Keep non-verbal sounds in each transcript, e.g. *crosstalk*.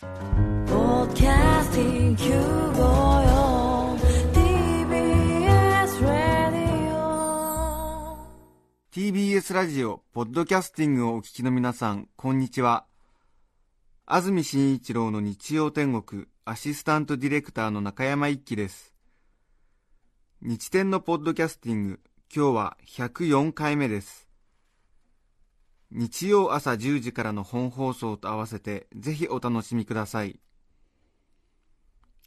Podcasting 954 TBS Radio TBS ラジオ、ポッドキャスティングをお聞きの皆さん、こんにちは。安住紳一郎の日曜天国、アシスタントディレクターの中山一輝です。日天のポッドキャスティング、今日は104回目です。日曜朝10時からの本放送と合わせて、ぜひお楽しみください。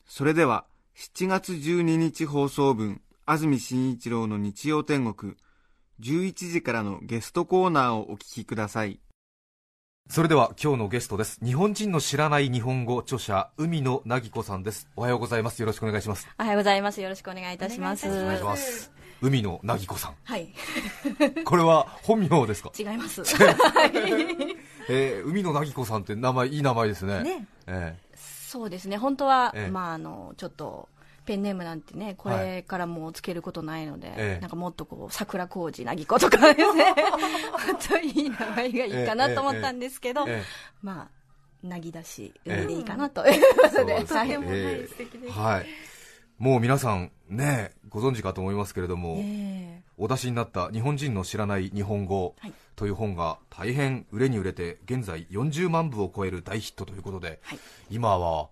それでは、7月12日放送分、安住紳一郎の日曜天国、11時からのゲストコーナーをお聞きください。それでは今日のゲストです日本人の知らない日本語著者海野凪子さんですおはようございますよろしくお願いしますおはようございます。よろしくお願いいたします。お願いします海野凪子さん。はい。*laughs* これは本名ですか？違います。*laughs* えー、海野凪子さんって名前いい名前ですね。ね。えそうですね。本当は、ええ。まあ、あの、ちょっと、ペンネームなんてね、これからもうつけることないので、ええ。なんかもっとこう、桜小路なぎことかですね、*laughs* 本当にいい名前がいいかなと思ったんですけど、ええまあ、なぎだし、ええ。海でいいかなと。いうことで、そうですはい。えーはいもう皆さんねご存知かと思いますけれども、えお出しになった「日本人の知らない日本語はい」という本が大変売れに売れて現在40万部を超える大ヒットということで、はい。今は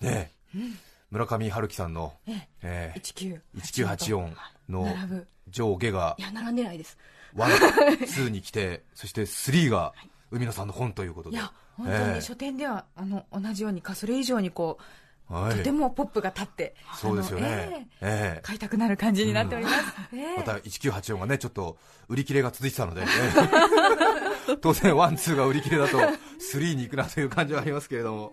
ね、村上春樹さんの、えー19 1984の上下がいや、並んでないです。1、2に来て、*laughs* そして3が海野さんの本ということで。いや本当ええ。に書店ではあの同じようにかそれ以上にこう、はい。とてもポップが立ってそうですよね。ええええ。買いたくなる感じになっております、ええ。また1Q84がね、ちょっと売り切れが続いてたので、ええ。*laughs* 当然、ワン、ツーが売り切れだと、3に行くなという感じはありますけれども、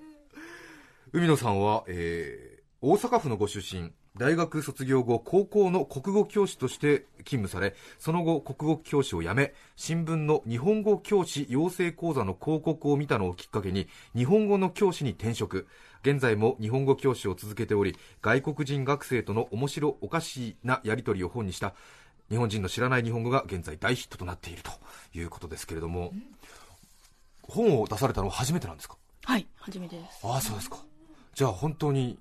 海野さんは、えー大阪府のご出身、大学卒業後、高校の国語教師として勤務され、その後、国語教師を辞め、新聞の日本語教師養成講座の広告を見たのをきっかけに、日本語の教師に転職。現在も日本語教師を続けており、外国人学生との面白おかしなやり取りを本にした、日本人の知らない日本語が現在大ヒットとなっているということですけれども、本を出されたのは初めてなんですか？はい、初めてです。ああ、そうですか。じゃあ本当に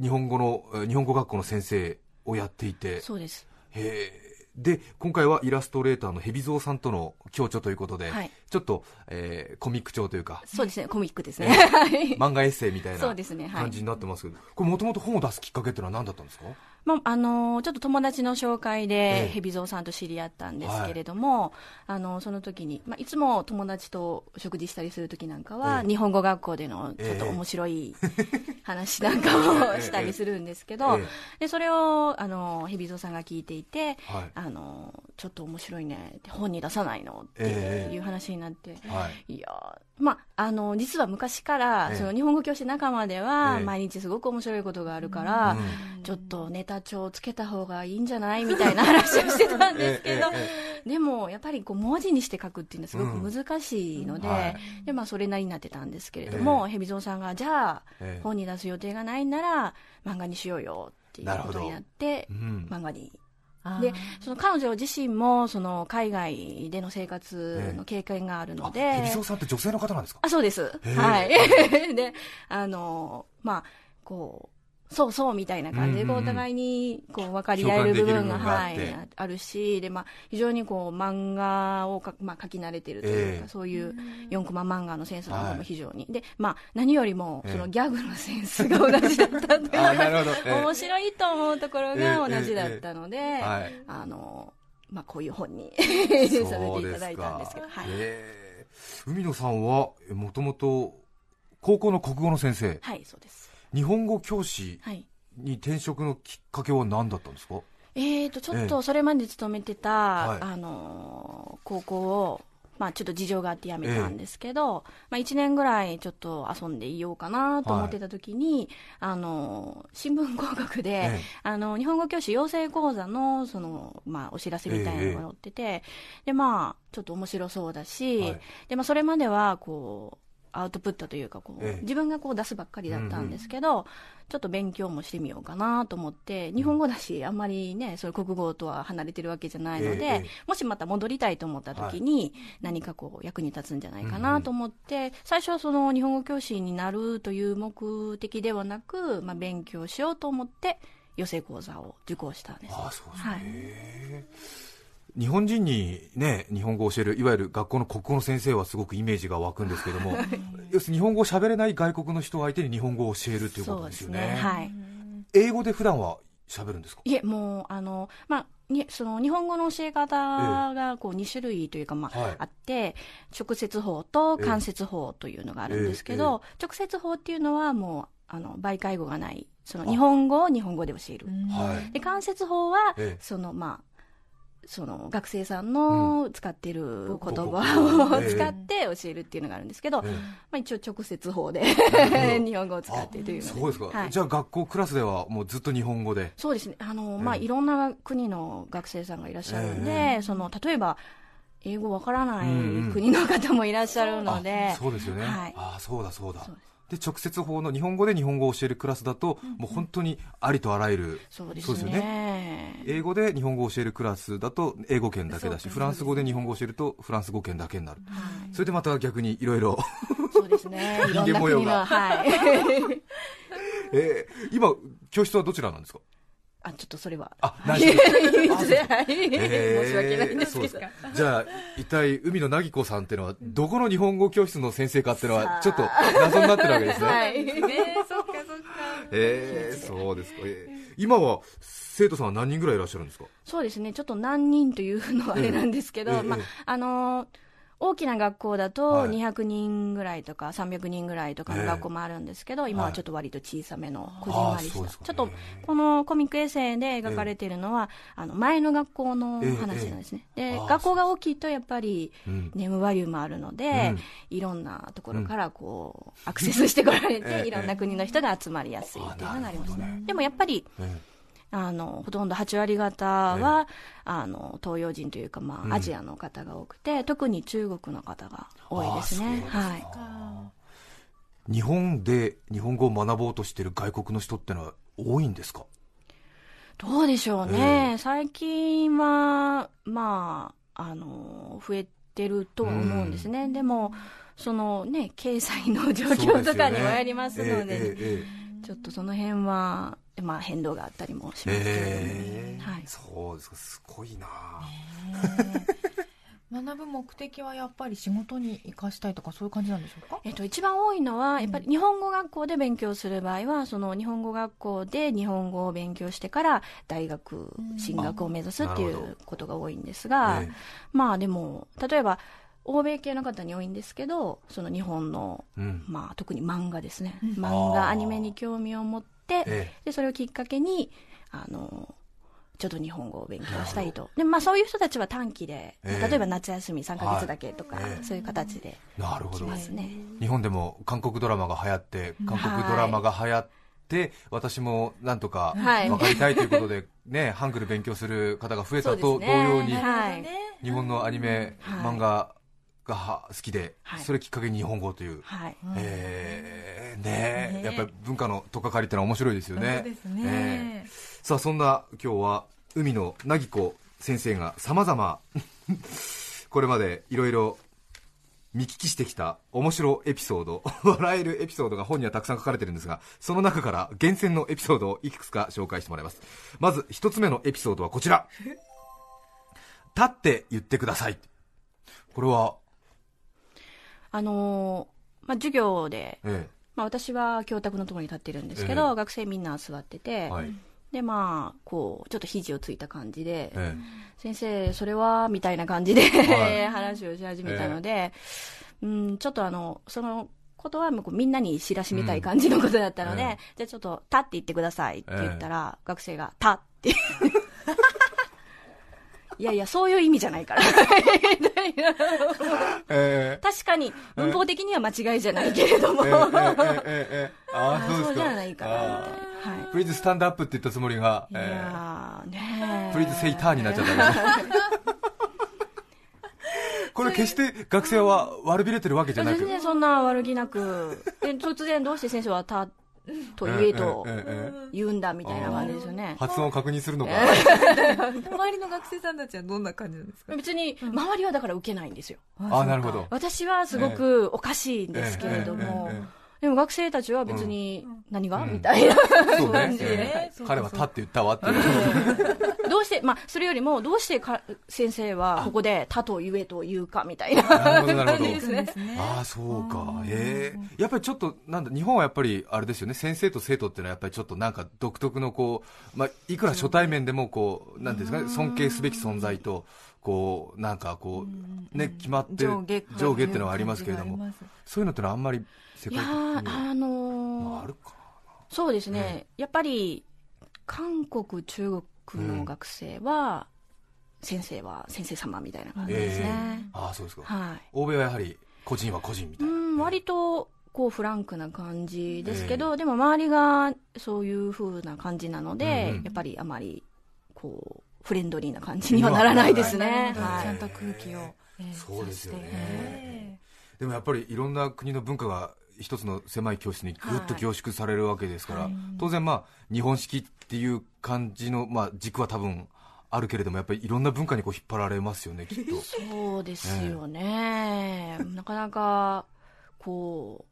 日本語の、えー日本語学校の先生をやっていて、そうです。へーで、今回はイラストレーターの蛇蔵さんとの共著ということで、はい。ちょっと、えーコミック調というか、そうですね、コミックですね。はい *laughs* 漫画エッセイみたいな感じになってますけど、これもともと本を出すきっかけっていうのは何だったんですか？まあ、あのちょっと友達の紹介ええ。で蛇蔵さんと知り合ったんですけれども、あのその時に、まあ、いつも友達と食事したりする時なんかは、ええ。日本語学校でのちょっと面白い話なんかをしたりするんですけど、ええ。でそれをあの蛇蔵さんが聞いていて、はい。あのちょっと面白いねって本に出さないのってええ。いう話になって、はい。いやーまあ、あの実は昔から、ええ。その日本語教師仲間では、ええ。毎日すごく面白いことがあるから、うん。ちょっとネタ帳をつけた方がいいんじゃない？みたいな話をしてたんですけど、でもやっぱりこう文字にして書くっていうのはすごく難しいので,、うんはい。でまあ、それなりになってたんですけれども、え蛇蔵さんがじゃあ、ええ。本に出す予定がないなら漫画にしようよっていうことになってうん漫画にでその彼女自身もその海外での生活の経験があるので、あ蛇蔵さんって女性の方なんですか？あそうです。はい。*laughs* であのまあこうそうそうみたいな感じで、お互いにこう分かり合える部分がはい、ああるしで、まあ、非常にこう漫画をか、まあ、書き慣れてるというか、ええ。そういう4コマ漫画のセンスなんかはいも非常に、で、まあ、何よりもええ。そのギャグのセンスが同じだったというあなるほど、ええ。面白いと思うところええが同じだったので、はい。あのまあ、こういう本にさせていただいたんですけど、はい、えー海野さんはもともと高校の国語の先生、はい、そうです。日本語教師はい。に転職のきっかけは何だったんですか？えーとちょっええ。とそれまで勤めてた、はい。あの高校をまあちょっと事情があって辞めたんですけど、まあ1年ぐらいちょっと遊んでいようかなと思ってた時に、あの、新聞広告で、ええ。あの、日本語教師養成講座の、その、まあお知らせみたいなのが載ってて、で、まあちょっと面白そうだし、はい。で、まあそれまでは、こう、アウトプットというかこう、ええ。自分がこう出すばっかりだったんですけど、ちょっと勉強もしてみようかなと思って、日本語だし、あんまりね、そういう国語とは離れてるわけじゃないので、えもしまた戻りたいと思った時に、何かこう役に立つんじゃないかなと思って、最初はその日本語教師になるという目的ではなく、まあ、勉強しようと思って、養成講座を受講したんです。ああそうですね、はい日本人にね日本語を教えるいわゆる学校の国語の先生はすごくイメージが湧くんですけども要するに日本語を喋れない外国の人を相手に日本語を教えるということですよね。はい。英語で普段は喋るんですか？いえ、もう、あの、まあ、にその日本語の教え方がこう2種類というか、まあはい。あって直接法と間接法というのがあるんですけど、直接法っていうのはもうあの媒介語がないその日本語を日本語で教える。はい。で間接法は、ええ。そのまあその学生さんの使ってる言葉をええ。使って教えるっていうのがあるんですけど、ええ。まあ、一応直接法で *laughs* 日本語を使ってというのそうですか、はい。じゃあ学校クラスではもうずっと日本語で？そうですね。あの、まあ、ええいろんな国の学生さんがいらっしゃるんで、えその、例えば、英語わからないうんうん。国の方もいらっしゃるので、あそうですよね、はい。ああそうだそうだ。そうですで直接法の日本語で日本語を教えるクラスだと、もう本当にありとあらゆる。そうですよね。英語で日本語を教えるクラスだと英語圏だけだしフランス語で日本語を教えるとフランス語圏だけになる、はい。それでまた逆にいろいろそうですね。いろん人間模様が。はい。*laughs* えー今教室はどちらなんですか？あ、ちょっとそれは。あ *laughs* はい。内緒はいえー申し訳ないんですけどじゃあ一体海野凪子さんっていうのはどこの日本語教室の先生かっていうのはちょっと謎になってるわけですね、はい。ねそっかそっかえー、そうですか、えー今は生徒さんは何人ぐらいいらっしゃるんですか？そうですね。ちょっと何人というのはあれなんですけど、ええまあええ、あのー大きな学校だとはい。200人ぐらいとか300人ぐらいとかの学校もあるんですけど、今はちょっと割と小さめのこじんまりした、ちょっとこのコミックエッセイで描かれているのは、あの前の学校のええ話なんですね、で学校が大きいとやっぱりうん。ネームバリューもあるので、うん。いろんなところからこうアクセスしてこられて、ええいろんな国の人が集まりやすいっていうのがありますね。でもやっぱりえあのほとんど8割方は、あの東洋人というか、まうん。あ、アジアの方が多くて、特に中国の方が多いですね。あーはい、ー日本で日本語を学ぼうとしている外国の人ってのは多いんですか？どうでしょうね、え最近は、まあ、あの増えてるとは思うんですね、でも、そのね、経済の状況とかにもやりますので、ちょっとその辺は、まあ、変動があったりもしますけれども、ええはい、そうですか。すごいな。学ぶ目的はやっぱり仕事に生かしたいとかそういう感じなんでしょうか？えっと、一番多いのは、やっぱり日本語学校で勉強する場合は、その日本語学校で日本語を勉強してから大学進学を目指すっていうことが多いんですが、ええまあでも、例えば、欧米系の方に多いんですけど、その日本の、うん。まあ特に漫画ですね。うん。漫画、アニメに興味を持って、えで、それをきっかけに、あの、ちょっと日本語を勉強したいと。で、まあそういう人たちは短期で、ええ。例えば夏休み3ヶ月だけとか、はい。ええそういう形でえなるほど。来ますね。日本でも韓国ドラマが流行って韓国ドラマが流行って、私もなんとかはい。分かりたいということで、ね、ハングル勉強する方が増えたと同様に、はい。日本のアニメ、はい。漫画がは好きで、はい。それきっかけに日本語という、はい。えーねねやっぱり文化の取っかかりってのは面白いですよね。そうね、えー。さあそんな今日は海野凪子先生がさまざまこれまでいろいろ見聞きしてきた面白エピソード *laughs* 笑えるエピソードが本にはたくさん書かれてるんですがその中から厳選のエピソードをいくつか紹介してもらいます。まず一つ目のエピソードはこちら。*laughs* 立って言ってください。これは、あのーまあ、授業で、えまあ、私は教託のところに立ってるんですけど、ええ。学生みんな座ってて、えはい。で、まあ、こう、ちょっと肘をついた感じで、え先生、それは、みたいな感じで、はい。*laughs* 話をし始めたので、うん、ちょっとあの、その、ことはもうみんなに知らしめたい感じのことだったので、うんええ。じゃあちょっと、たって言ってくださいって言ったら、学生が、たって *laughs* いやいや、そういう意味じゃないから。*laughs* えー、確かに、文法的には間違いじゃないけれども。えー、えー、ああ、そうじゃないかな、みたいな。はい、プリーズスタンドアップって言ったつもりが、いやねプリーズセイターになっちゃった。*laughs* これ決して学生は悪びれてるわけじゃなく。全然そんな悪気なく。で突然どうして先生はた *laughs* と言えと言うんだみたいな感じですよね。発音を確認するのか、*laughs* 周りの学生さんたちはどんな感じなんですか？別に、周りはだから受けないんですよ。あなるほど。私はすごくおかしいんですけれども。えええええ、でも学生たちは別に何が？みたいなそうね。感じで。ええ彼は立って言ったわっていう。*laughs* どうして、まあ、それよりも、どうしてか先生はここで、他と言えと言うかみたいななるほどなるほど。感じですね。ああそうか。へえやっぱりちょっとなんだ日本はやっぱりあれですよね。先生と生徒っていうのはやっぱりちょっとなんか独特のこう、まあ、いくら初対面でもこうなんですかね尊敬すべき存在とこうなんかこうね決まってる上下上下っていうのはありますけれどもそういうのってのはあんまり世界的にあのああるかそうですね、やっぱり、韓国、中国の学生は、先生は先生様みたいな感じですね。ああそうですか。はい。欧米はやはり個人は個人みたいな。うん、割と、こう、フランクな感じですけど、でも周りがそういう風な感じなので、やっぱりあまり、こう、フレンドリーな感じにはならないですね。はい。ちゃんと空気を、えーそうですよね。でもやっぱりいろんな国の文化が一つの狭い教室にぐっと凝縮されるわけですから、当然まあ日本式っていう感じのまあ軸は多分あるけれどもやっぱりいろんな文化にこう引っ張られますよねきっと。そうですよね。なかなか、こう、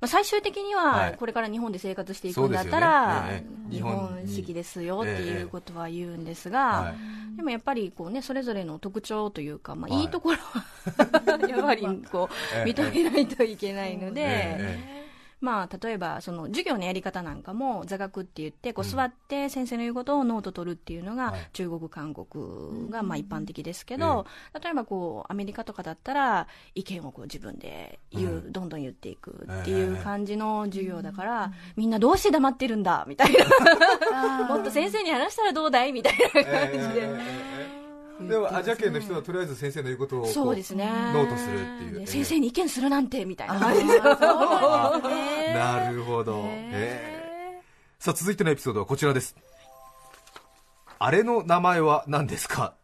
まあ、最終的にははい。これから日本で生活していくんだったら、ね。ええ日本式ですよっていうことは言うんですが、はい。でもやっぱりこうね、それぞれの特徴というか、まあ、はい。いいところは、*laughs* やっぱりこ *laughs* ええう、認めないといけないので、えまあ、例えば、その、授業のやり方なんかも、座学って言って、こう、座って先生の言うことをノート取るっていうのがはい、中国、韓国が、まあ、一般的ですけど、例えば、こう、アメリカとかだったら、意見をこう、自分で言う、うん。どんどん言っていくってええいう感じの授業だから、みんなどうして黙ってるんだみたいな。*laughs* もっと先生に話したらどうだいみたいなえ感じで。ええでもアジア圏の人はとりあえず先生の言うことをこそうですね。ノートするっていう。先生に意見するなんて、みたいな。感じで。なるほど、え。えさあ続いてのエピソードはこちらです。あれの名前は何ですか？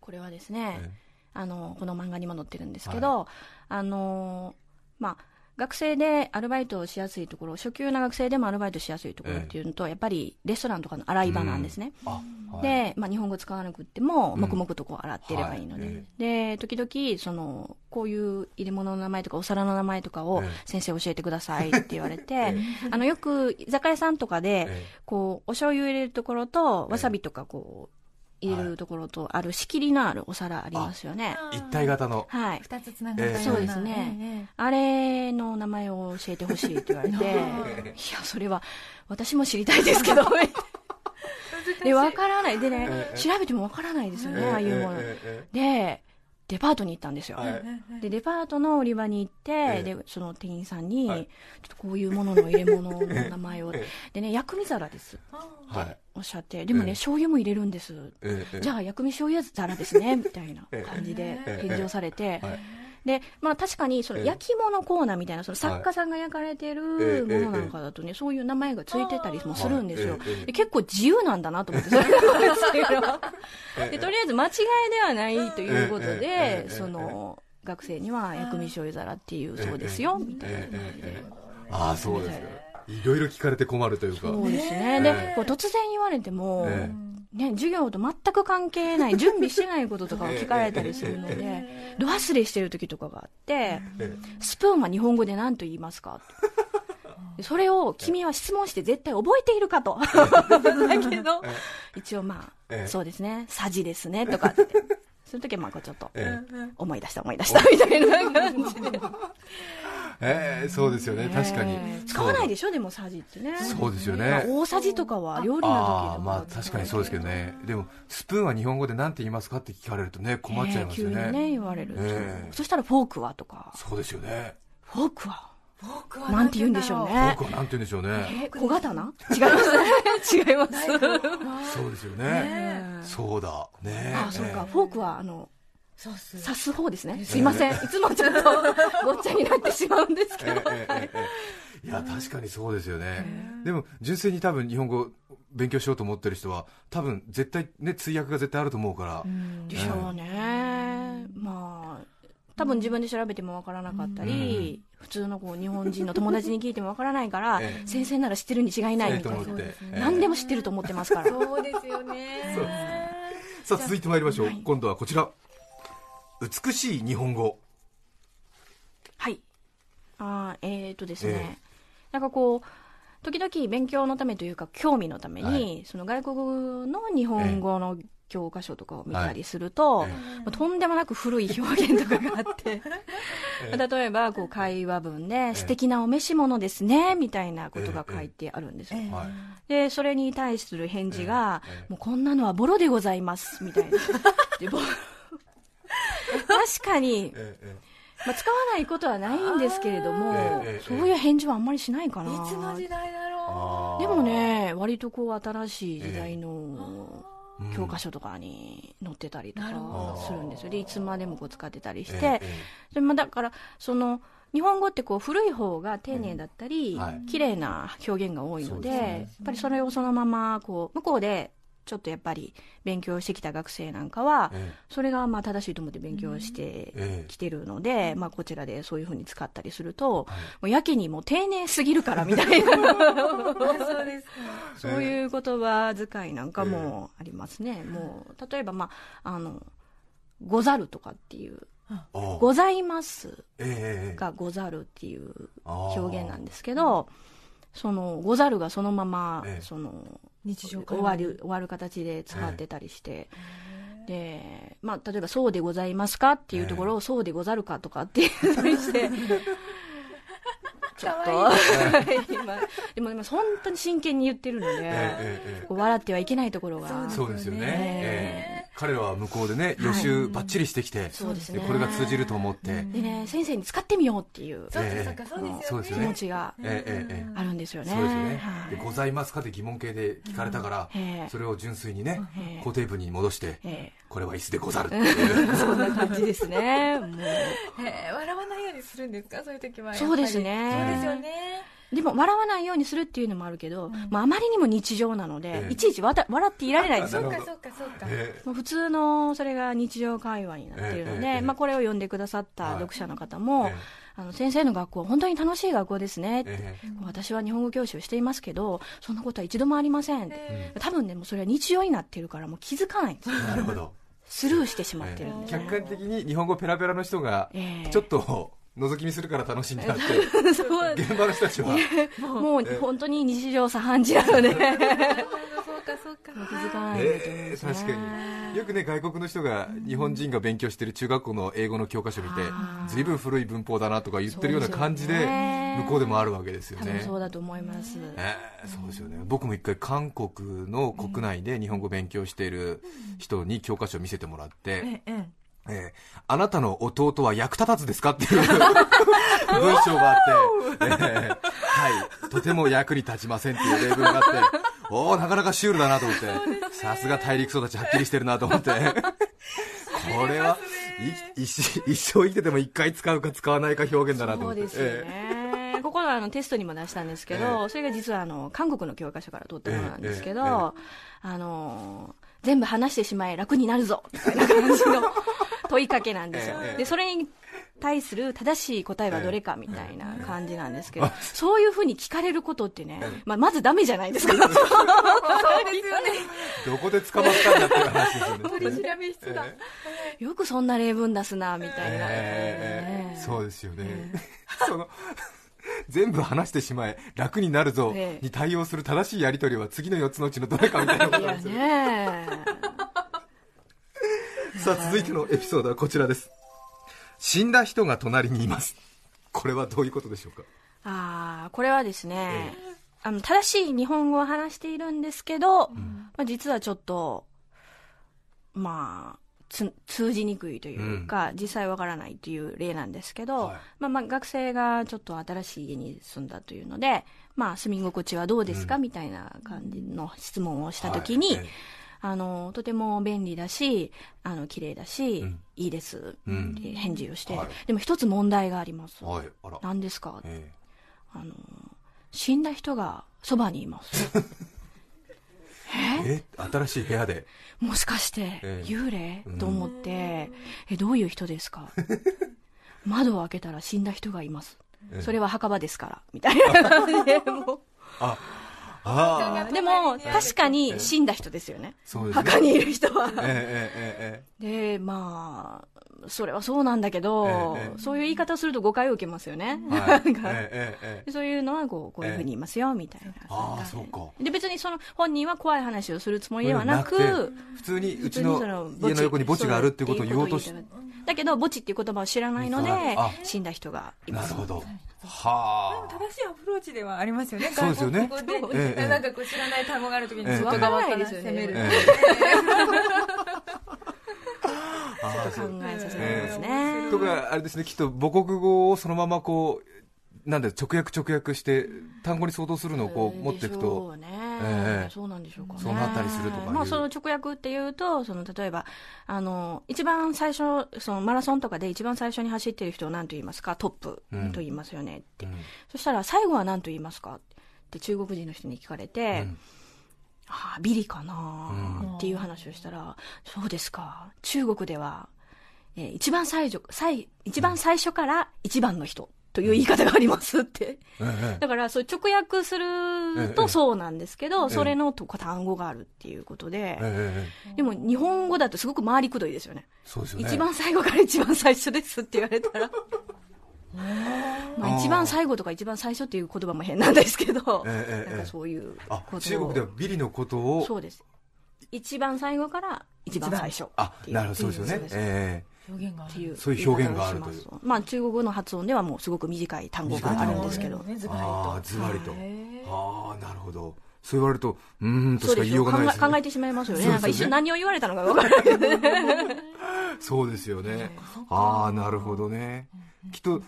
これはですね、えあのこの漫画にも載ってるんですけど、あのまあ学生でアルバイトをしやすいところ初級な学生でもアルバイトしやすいところっていうのと、やっぱりレストランとかの洗い場なんですね、あ、はい。で、まあ、日本語使わなくってもうん。黙々とこう洗ってればいいので、はい。で時々そのこういう入れ物の名前とかお皿の名前とかをええ。先生教えてくださいって言われて、*laughs* えあのよく居酒屋さんとかで、えこうお醤油入れるところとええわさびとかこう入れるところとある仕切りのあるお皿ありますよね。一体型の。はい。二つつながったような、ええそうですね。あれの名前を教えてほしいって言われて、*laughs* いや、それは私も知りたいですけど、*laughs* で、わからない。でねえ、え調べてもわからないですよね、ええああいうもの。ええで、デパートに行ったんですよ。はい。で、デパートの売り場に行って、ええ。で、その店員さんに、はい。ちょっとこういうものの入れ物の名前を、*laughs* えでね、薬味皿です。ってはい。おっしゃって、でもね、ええ。醤油も入れるんです。ええじゃあ薬味醤油皿ですね、みたいなええ。感じでええ。返事をされて、はいで、まあ確かに、そのええ。焼き物コーナーみたいな、その作家さんが焼かれてええ。るものなんかだとね、そういう名前がついてたりもするんですよ。で結構自由なんだなと思って、それ *laughs* で、とりあえず間違いではないということでえ、え。その、学生には薬味醤油皿っていうそうですよ、みたいな。感じで。ああそうですかい。ろいろ聞かれて困るというか。そうですね。えでえ、こう突然言われても、えね、授業と全く関係ない、*laughs* 準備してないこととかを聞かれたりするので、ど忘れしてる時とかがあって、ええスプーンは日本語で何と言いますか *laughs* それを君は質問して絶対覚えているかと。*laughs* だけど、一応まええ。あ、そうですね、さじですね、とかって。そういう時はまあこうちょっと、え思い出した思い出したみたいな感じで。*laughs* えええそうですよね。確かに。ええ使わないでしょ、でもさじってね。そうですよまあね大さじとかは料理の時まあ確かにそうですけどね。でもスプーンは日本語で何て言いますかって聞かれるとね困っちゃいますよええ急にねね言われる。と、え。えそしたらフォークはとか。そうですよね。フォークは？なんて言うんでしょうね。僕はなんて言うんでしょうね。え小刀？違います。*laughs* 違います。*laughs* そうですよね。ねそうだ。ねあそうか。フォークはあの刺す方ですね。すいません。いつもちょっとごっちゃになってしまうんですけど。いや確かにそうですよね、でも純粋に多分日本語勉強しようと思ってる人は多分絶対ね通訳が絶対あると思うから、でしょうね、まあ多分自分で調べてもわからなかったり、普通のこう日本人の友達に聞いてもわからないから、ええ。先生なら知ってるに違いないええみたいな、何でも知ってると思ってますから。*laughs* そうですよね。さあ続いてまいりましょう、今度はこちら。美しい日本語。はい。あーえー、とですね、え。なんかこう時々勉強のためというか興味のために、はい。その外国の日本語の教科書とかを見たりすると、えまあとんでもなく古い表現とかがあって、*laughs* え例えばこう会話文で、素敵なお召し物ですねみたいなことが書いてあるんですよ、はい。でそれに対する返事が、もうこんなのはボロでございますみたいな。*laughs* 確かに、まあ、使わないことはないんですけれども、そういう返事はあんまりしないかな。いつの時代だろあー。でもね、割とこう新しい時代のうん教科書とかに載ってたりとかするんですよ。で、いつまでもこう使ってたりして、ええそれもだから、その、日本語ってこう古い方が丁寧だったり、うん。はい。綺麗な表現が多いので、ね。やっぱりそれをそのままこう向こうでちょっとやっぱり勉強してきた学生なんかは、えそれがまあ正しいと思って勉強してええ。きてるので、まあこちらでそういうふうに使ったりすると、もうやけにもう丁寧すぎるからみたいな、*laughs* そうですかそういう言葉遣いなんかもありますね。もう、例えばまあ、あの、ござるとかっていう、ございますがござるっていう表現なんですけど、そのござるがそのまま、ええ。その日常終わる終わる形で使ってたりして、でまあ例えばそうでございますかっていうところを、そうでござるかとかっていうふうにしてちょっと。*laughs* 今でもでも本当に真剣に言ってるので、えええええこう笑ってはいけないところが。えそうですよね、えええ。彼らは向こうでね予習ばっちりしてきて、そうですね。これが通じると思って、でね先生に使ってみようっていうそうええ。かそうかそうですよね。気持ちがあるんですよね。そうでございますかって疑問形で聞かれたから、ええ。それを純粋にね、ええ。固定文に戻して、えこれは椅子でござるっていう。えそんな感じですね。もう。笑わないようにするんですか？そういう時はそうですねですよね。でも笑わないようにするっていうのもあるけど、まあ、あまりにも日常なので、ええ。いちいちわた笑っていられないんです。よそうかそうかそうか。えもう普通のそれが日常会話になっているので、ええええまあ、これを読んでくださったはい。読者の方も、えあの先生の学校本当に楽しい学校ですねって、ええ。私は日本語教師をしていますけどそんなことは一度もありませんって、え多分ねもうそれは日常になってるからもう気づかない。んですよなるほど、スルーしてしまってるんえですね、え客観的に日本語ペラペラの人がええ。ちょっと覗き見するから楽しいんだって、*laughs* そう現場の人たちは、もう本当に日常茶飯事なので。そうかそうか。気づか。ないですね確かに。よくね外国の人が日本人が勉強してる中学校の英語の教科書を見てずいぶん古い文法だなとか言ってるような感じで向こうでもあるわけですよね。そうだと思います、ええそうですよね。僕も一回韓国の国内で日本語勉強している人に教科書を見せてもらって、ええええあなたの弟は役立たずですかっていう *laughs* 文章があって、ええ。はい、とても役に立ちませんっていう例文があって、おお、なかなかシュールだなと思って、さすが大陸育ちはっきりしてるなと思って、これはい一一生生きてても一回使うか使わないか表現だなと思って。そうですよえね、ここのあのテストにも出したんですけど、えそれが実はあの韓国の教科書から取ったものなんですけど、あの全部話してしまえ楽になるぞみたいな感じの問いかけなんですよ、ええでそれに対する正しい答えはどれかみたいな感じなんですけど、そう。いうふうに聞かれることってね、まあ、まずダメじゃないですかそうですよね。え *laughs* どこで捕まったんだっていう話ですよね。取り調べ室だ。えよくそんな例文出すなみたいな、ええねそうですよね、*laughs* その全部話してしまえ楽になるぞええ。に対応する正しいやり取りは次の4つのうちのどれかみたいなこといやなんですよ。ね *laughs* さあ続いてのエピソードはこちらです。死んだ人が隣にいます。これはどういうことでしょうか？ああこれはですね、あの正しい日本語を話しているんですけど、まあ、実はちょっとまあつ通じにくいというか、実際わからないという例なんですけど、はい。まあまあ学生がちょっと新しい家に住んだというので、まあ住み心地はどうですか、みたいな感じの質問をしたときに、はい。えあの、とても便利だし、あの、綺麗だし、うん。いいです、うん。って返事をして、はい。でも一つ問題があります。はい。何ですか、えあの、死んだ人がそばにいます。*laughs* え？え？新しい部屋で？もしかして、ええ。幽霊、うん。と思って、え、どういう人ですか？*laughs* 窓を開けたら死んだ人がいます。ええ。それは墓場ですから、みたいな感じで、もう。ああでも、確かに死んだ人ですよね。ね。墓にいる人は。ええええで、まあ、それはそうなんだけど、ええそういう言い方をすると誤解を受けますよね。そういうのはこうこういうふうに言いますよ、みたいな。ああそうか。で、別にその本人は怖い話をするつもりではなく、普通にうちの家の横に墓地があるっていうことを言おうとしてだけど、墓地っていう言葉を知らないのであ、死んだ人がいます。なるほどはあ。正しいアプローチではありますよね。そうですよね。外国語で、ええなんかこう知らない単語があるときにええ。外側かですよね攻める。えあちょっと考えさせられますね。とかあれですねきっと母国語をそのままこうなんだ直訳直訳して単語に相当するのをこう持っていくと。うね。ええ。そうなんでしょうかね。そうなったりするとかまあ、その直訳っていうと、その例えば、あの、一番最初、そのマラソンとかで一番最初に走ってる人を何と言いますか、トップと言いますよねって。うん。そしたら、最後は何と言いますか？って中国人の人に聞かれて、うん。ああ、ビリかなっていう話をしたら、そうですか。中国では、えー一番最初、最、一番最初から一番の人という言い方がありますって。ええ。だから、そう直訳するええ。とそうなんですけど、ええ。それのと単語があるっていうことで、でも日本語だとすごく回りくどいですよね。そうですよね。一番最後から一番最初ですって言われたら。*laughs* まあ、一番最後とか一番最初っていう言葉も変なんですけど、なんかそういうあことを。中国ではビリのことを。そうです。一番最後から一番最初あ。なるほどそうですよね。んえ表現がある。っていうそういう表現があるというますまあ中国語の発音ではもうすごく短い単語があるんですけど。ズバリと。ああズバリとへああなるほどそう言われるとうーんとしか言いよようがないですね考え考えてしまいますよね。よねなんか一瞬何を言われたのか分からない。そうですよね。*laughs* ああ、なるほどね。きっと、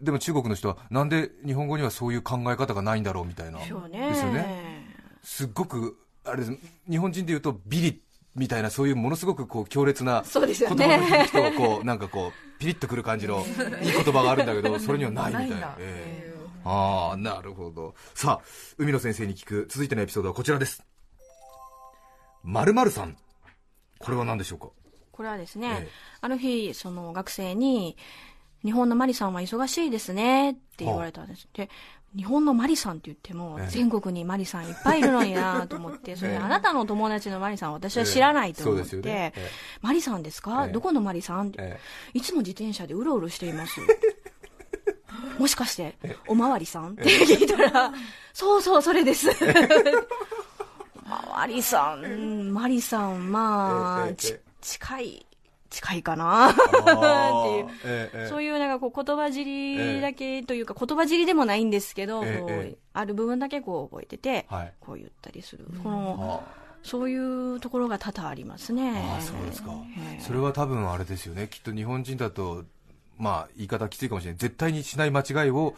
でも中国の人は、なんで日本語にはそういう考え方がないんだろうみたいな。そうね。ですよね。すっごく、あれです、日本人で言うとビリみたいな、そういうものすごくこう強烈な言葉のね。人はこう、なんかこう、ピリッとくる感じの *laughs* いい言葉があるんだけど、それにはないみたいなああ、なるほど。さあ、海野先生に聞く続いてのエピソードはこちらです。〇〇さん。これは何でしょうか？これはですね、ええある日、その学生に、日本のマリさんは忙しいですねって言われたんです。で、日本のマリさんって言っても、ええ。全国にマリさんいっぱいいるのになと思って、*laughs* それええあなたの友達のマリさんは私は知らないと思って、マリさんですか、ええ。どこのマリさん？って、え。いつも自転車でうろうろしています。*laughs* もしかして、おまわりさん？って聞いたら、*laughs* そうそう、それです。おまわりさん、マリさん、まあ、ち近い、近いかな。*laughs* っていう。ええそういうなんかこう言葉尻だけというか、言葉尻でもないんですけど、えある部分だけこう覚えてて、はい。こう言ったりする。この、そういうところが多々ありますね。ああそうですか。ええ。それは多分あれですよね。きっと日本人だとまあ言い方きついかもしれない。絶対にしない間違いを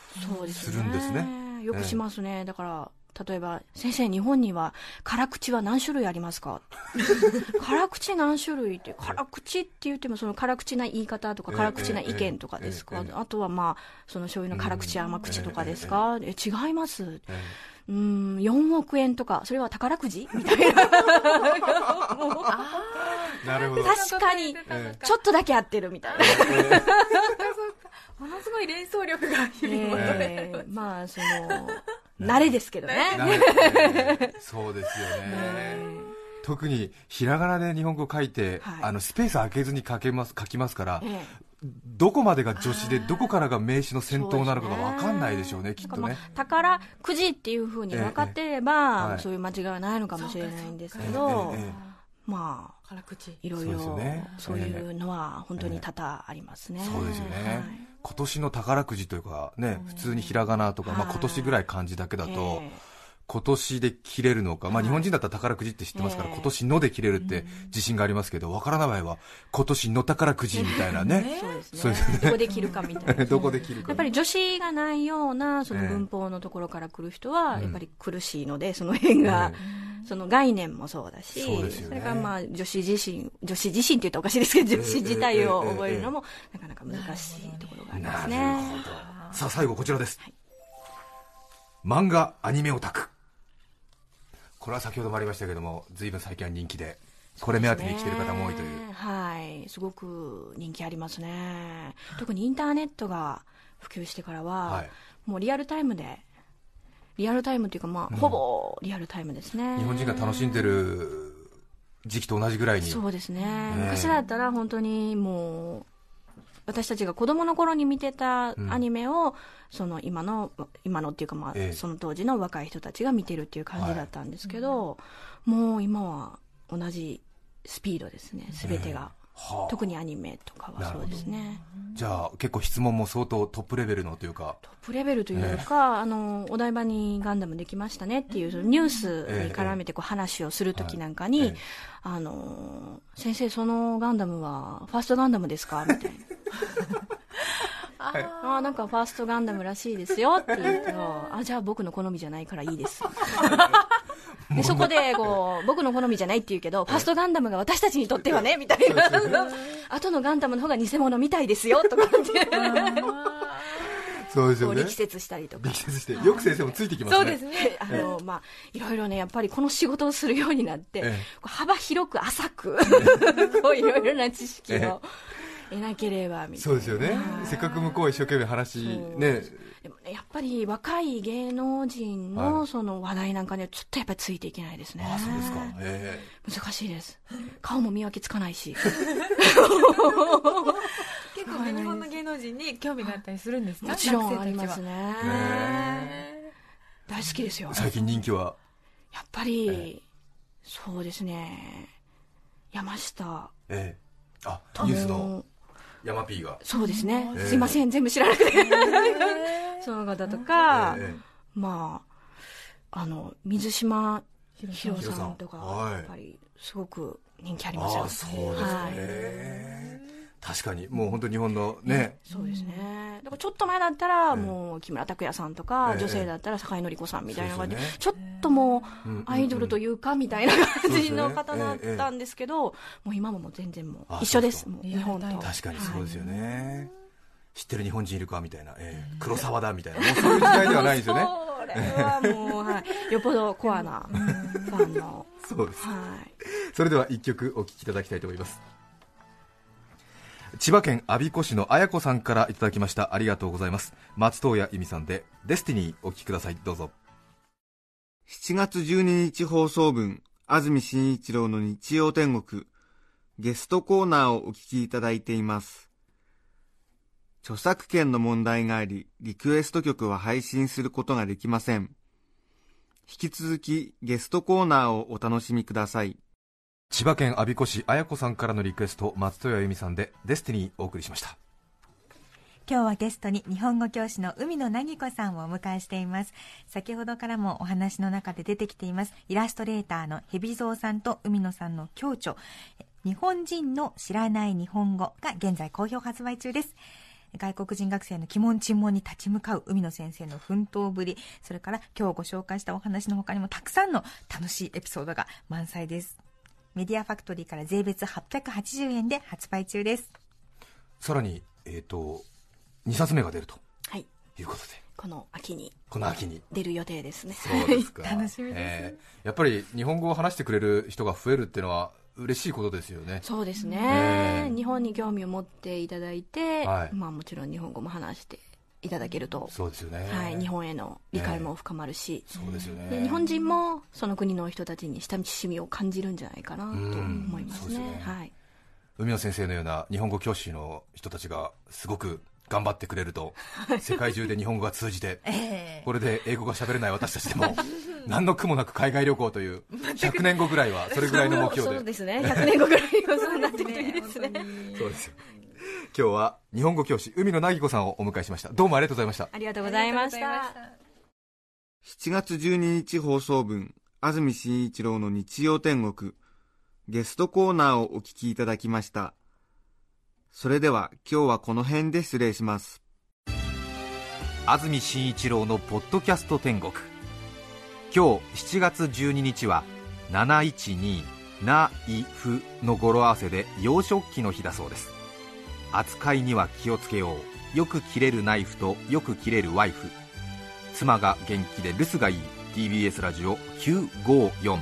するんですね。よくしますね。だから、例えば、先生、日本には辛口は何種類ありますか？*laughs* 辛口何種類って、辛口って言っても、その辛口な言い方とか、ええ辛口な意見とかですか、ええええあとはまあ、その醤油の辛口、甘口とかですか、え違います。うーん、4億円とか、それは宝くじ？*laughs* みたいな。なるほど。確かに、ちょっとだけ合ってるみたいな。ものすごい連想力が日々求めええまあ、その、慣れ。ですけどね。ね。*laughs* そうですよね。特にひらがなで日本語書いて、はい。あのスペース空けずに書けます書きますから、ええ。どこまでが助詞でどこからが名詞の先頭なのかが分かんないでしょうねきっとね。まあ、宝くじっていうふうに分かっていれば、えそういう間違いはないのかもしれないんですけえど、えええまあ、辛口。いろいろね。そういうのは本当に多々ありますね。そうですよね、はい今年の宝くじというかね普通にひらがなとか、まあ、はい。今年ぐらい漢字だけだと、ええ今年で切れるのか、まあ、日本人だったら宝くじって知ってますから、ええ。今年ので切れるって自信がありますけど、わからない場合は、今年の宝くじみたいなね、*laughs* そうですどこで切るかみたいな。*laughs* どこで切るか。やっぱり女子がないようなそのええ文法のところから来る人はうん。やっぱり苦しいので、その辺が、えその概念もそうだしそれからまあ女子自身女子自身って言ったらおかしいですけど女子自体を覚えるのもなかなか難しいところがありますなるねほど。さあ、最後こちらです。はい。漫画、アニメオタク。これは先ほどもありましたけども、随分最近は人気で、これ目当てに来てる方も多いという。ねはいすごく人気ありますね。特にインターネットが普及してからは、はい。もうリアルタイムでリアルタイムっていうかまあ、ほぼリアルタイムですね。日本人が楽しんでる時期と同じぐらいに。そうですね、え。昔だったら本当にもう私たちが子供の頃に見てたうん。アニメを、その今の今のっていうか、まあええ。その当時の若い人たちが見てるっていう感じだったんですけど、もう今は同じスピードですね。全てが、はあ。特にアニメとかはそうですね。じゃあ、結構質問も相当トップレベルのというか、トップレベルというか、あのお台場にガンダムできましたねっていうニュースに絡めてこう話をするときなんかに、ええ。あの先生、そのガンダムはファーストガンダムですかみたいな。ああなんかファーストガンダムらしいですよって言うと、あじゃあ僕の好みじゃないからいいです。*laughs* でそこでこう僕の好みじゃないって言うけど、ファーストガンダムが私たちにとってはねみたいな、後のガンダムの方が偽物みたいですよとかって、*laughs* そうですよね力。説したりとか。力説して、よく先生もついてきますね。そうですね。あの、まあ、いろいろね、やっぱりこの仕事をするようになって、幅広く浅く、*laughs* こういろいろな知識を得なければ、みたいな。そうですよねはい。せっかく向こうは一生懸命話、ね、でもね、やっぱり若い芸能人はいのその話題なんかにはちょっとやっぱりついていけないですね。あそうですか。え難しいです。顔も見分けつかないし。*laughs* 結構ね、日本の芸能人に興味があったりするんですか？もちろんあります。ね。へ大好きですよえ。最近人気は、やっぱり、そうですね。山下。ええあ、ニュースの山 P が。そうですね、ええ。すいません、全部知らなくて、その方とか、ええ。まあ、あの水島ーひろさんとか、はい。やっぱりすごく人気ありますよああ、そうですね。はい確かに、もう本当日本のね、そうですね、だからちょっと前だったら、ええ。もう木村拓哉さんとか、ええ。女性だったら坂井紀子さんみたいな感じ。で、ちょっともう、うん。アイドルというかみたいな感じの方だったんですけど、もう今ももう全然もうあ一緒です、日本と。確かにそうですよね。知ってる日本人いるかみたいな、ええ。黒沢だみたいな、もうそういう時代ではないですよね。それはもう、はい、よっぽどコアなファンの、*laughs* そうです。はい。それでは一曲お聴きいただきたいと思います。千葉県我孫子市の綾子さんからいただきました。ありがとうございます。松任谷由実さんで、デスティニーお聴きください。どうぞ。7月12日放送分、安住紳一郎の日曜天国、ゲストコーナーをお聞きいただいています。著作権の問題があり、リクエスト曲は配信することができません。引き続きゲストコーナーをお楽しみください。千葉県我孫子市綾子さんからのリクエスト、松任谷由実さんで、デスティニーお送りしました。今日はゲストに日本語教師の海野凪子さんをお迎えしています。先ほどからもお話の中で出てきていますイラストレーターの蛇蔵さんと海野さんの共著日本人の知らない日本語が現在好評発売中です。外国人学生の鬼門沈問に立ち向かう海野先生の奮闘ぶりそれから今日ご紹介したお話の他にもたくさんの楽しいエピソードが満載です。メディアファクトリーから税別880円で発売中ですさらに、えっ、と、2冊目が出るとはい。いうことで、この秋にこの秋に。出る予定ですね。そうですか。*laughs* 楽しみですえーやっぱり日本語を話してくれる人が増えるっていうのは嬉しいことですよね。そうですえね、え日本に興味を持っていただいて、はいまあもちろん日本語も話していただけると、そうですよね。はい、日本への理解も深まるし、そうですよね。で日本人もその国の人たちに親しみを感じるんじゃないかなと思いますねねはい、海野先生のような日本語教師の人たちがすごく頑張ってくれると、世界中で日本語が通じて、*laughs* えこれで英語が喋れない私たちでも、*laughs* 何の苦もなく海外旅行という、100年後ぐらいはそれぐらいの目そう標で。ですね100年後ぐらいはそうなってくるといいですねそうですよ。今日は日本語教師、海野凪子さんをお迎えしました。どうもありがとうございました。ありがとうございました。7月12日放送分安住紳一郎の日曜天国ゲストコーナーをお聞きいただきました。それでは今日はこの辺で失礼します。安住紳一郎のポッドキャスト天国。今日7月12日は712ないふの語呂合わせで洋食器の日だそうです扱いには気をつけよう。よく切れるナイフとよく切れるワイフ。妻が元気で留守がいい。TBS ラジオ954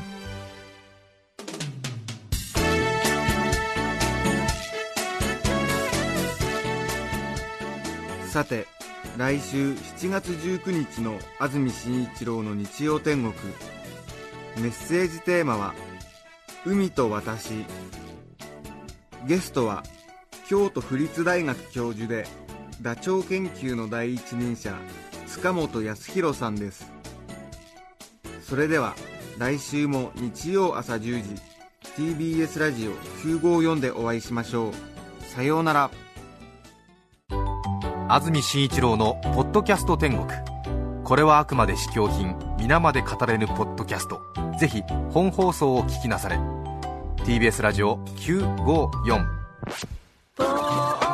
さて来週7月19日の安住紳一郎の日曜天国。メッセージテーマは「海と私」ゲストは京都府立大学教授でダチョウ研究の第一人者塚本康弘さんです。それでは来週も日曜朝10時 TBS ラジオ954でお会いしましょう。さようなら。安住紳一郎の「ポッドキャスト天国」これはあくまで試供品皆まで語れぬポッドキャスト。ぜひ本放送を聞きなされ。TBS ラジオ954 for